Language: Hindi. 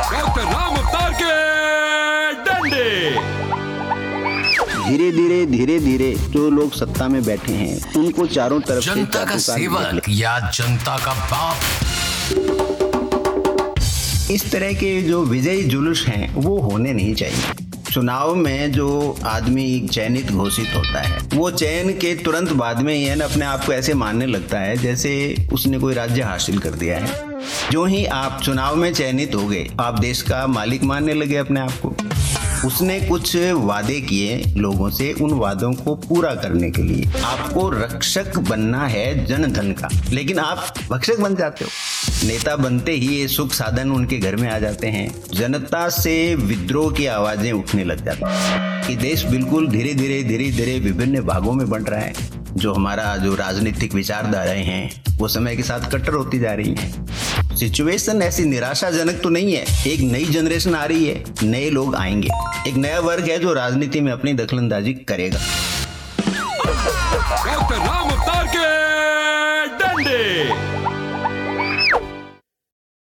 डॉक्टर राम अवतार के डंडे। धीरे धीरे धीरे धीरे जो लोग सत्ता में बैठे हैं उनको चारों तरफ़ जनता का सेवक या जनता का बाप? इस तरह के जो विजयी जुलूस हैं वो होने नहीं चाहिए। चुनाव में जो आदमी चयनित घोषित होता है, वो चयन के तुरंत बाद में ही ना, अपने आप को ऐसे मानने लगता है जैसे उसने कोई राज्य हासिल कर दिया है। जो ही आप चुनाव में चयनित हो गए, आप देश का मालिक मानने लगे अपने आप को। उसने कुछ वादे किए लोगों से उन वादों को पूरा करने के लिए। आपको रक्षक बनना है जन धन का, लेकिन आप भक्षक बन जाते हो। नेता बनते ही ये सुख साधन उनके घर में आ जाते हैं। जनता से विद्रोह की आवाज़ें उठने लग जाती हैं। कि देश बिल्कुल धीरे धीरे धीरे धीरे विभिन्न भागों में बंट रहा है। जो हमारा जो राजनीतिक विचारधाराएँ हैं, वो समय के साथ कट्टर होती जा रही हैं। सिचुएशन ऐसी निराशाजनक तो नहीं है। एक नई जनरेशन आ रही है, नए लोग आएँगे। एक नया वर्ग है जो राजनीति में अपनी दखलंदाजी करेगा। राम अवतार के।